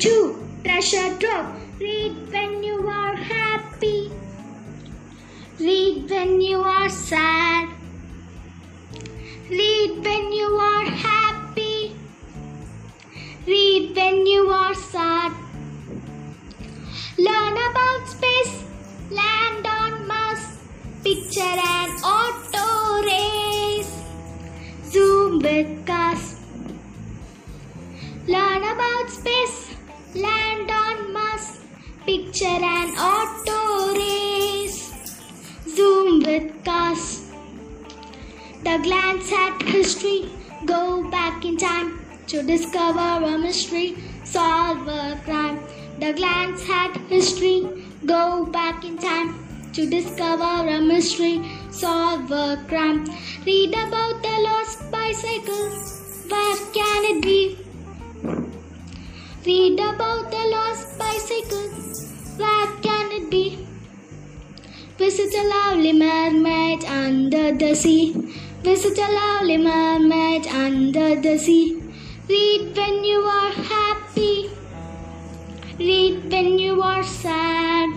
two, treasure trove. Read when you are happy. Read when you are sad. Read when you are happy. Read when you are sad. Learn about space, land on Mars, picture an auto race. Zoom with cars. Learn about space, land on Mars, picture an auto race. Zoom with cars. The glance at history, go back in time to discover a mystery, solve a crime. The glance at history, go back in time to discover a mystery, solve a crime. Read about the Read about the lost bicycle, where can it be? Visit a lovely mermaid under the sea. Visit a lovely mermaid under the sea. Read when you are happy. Read when you are sad.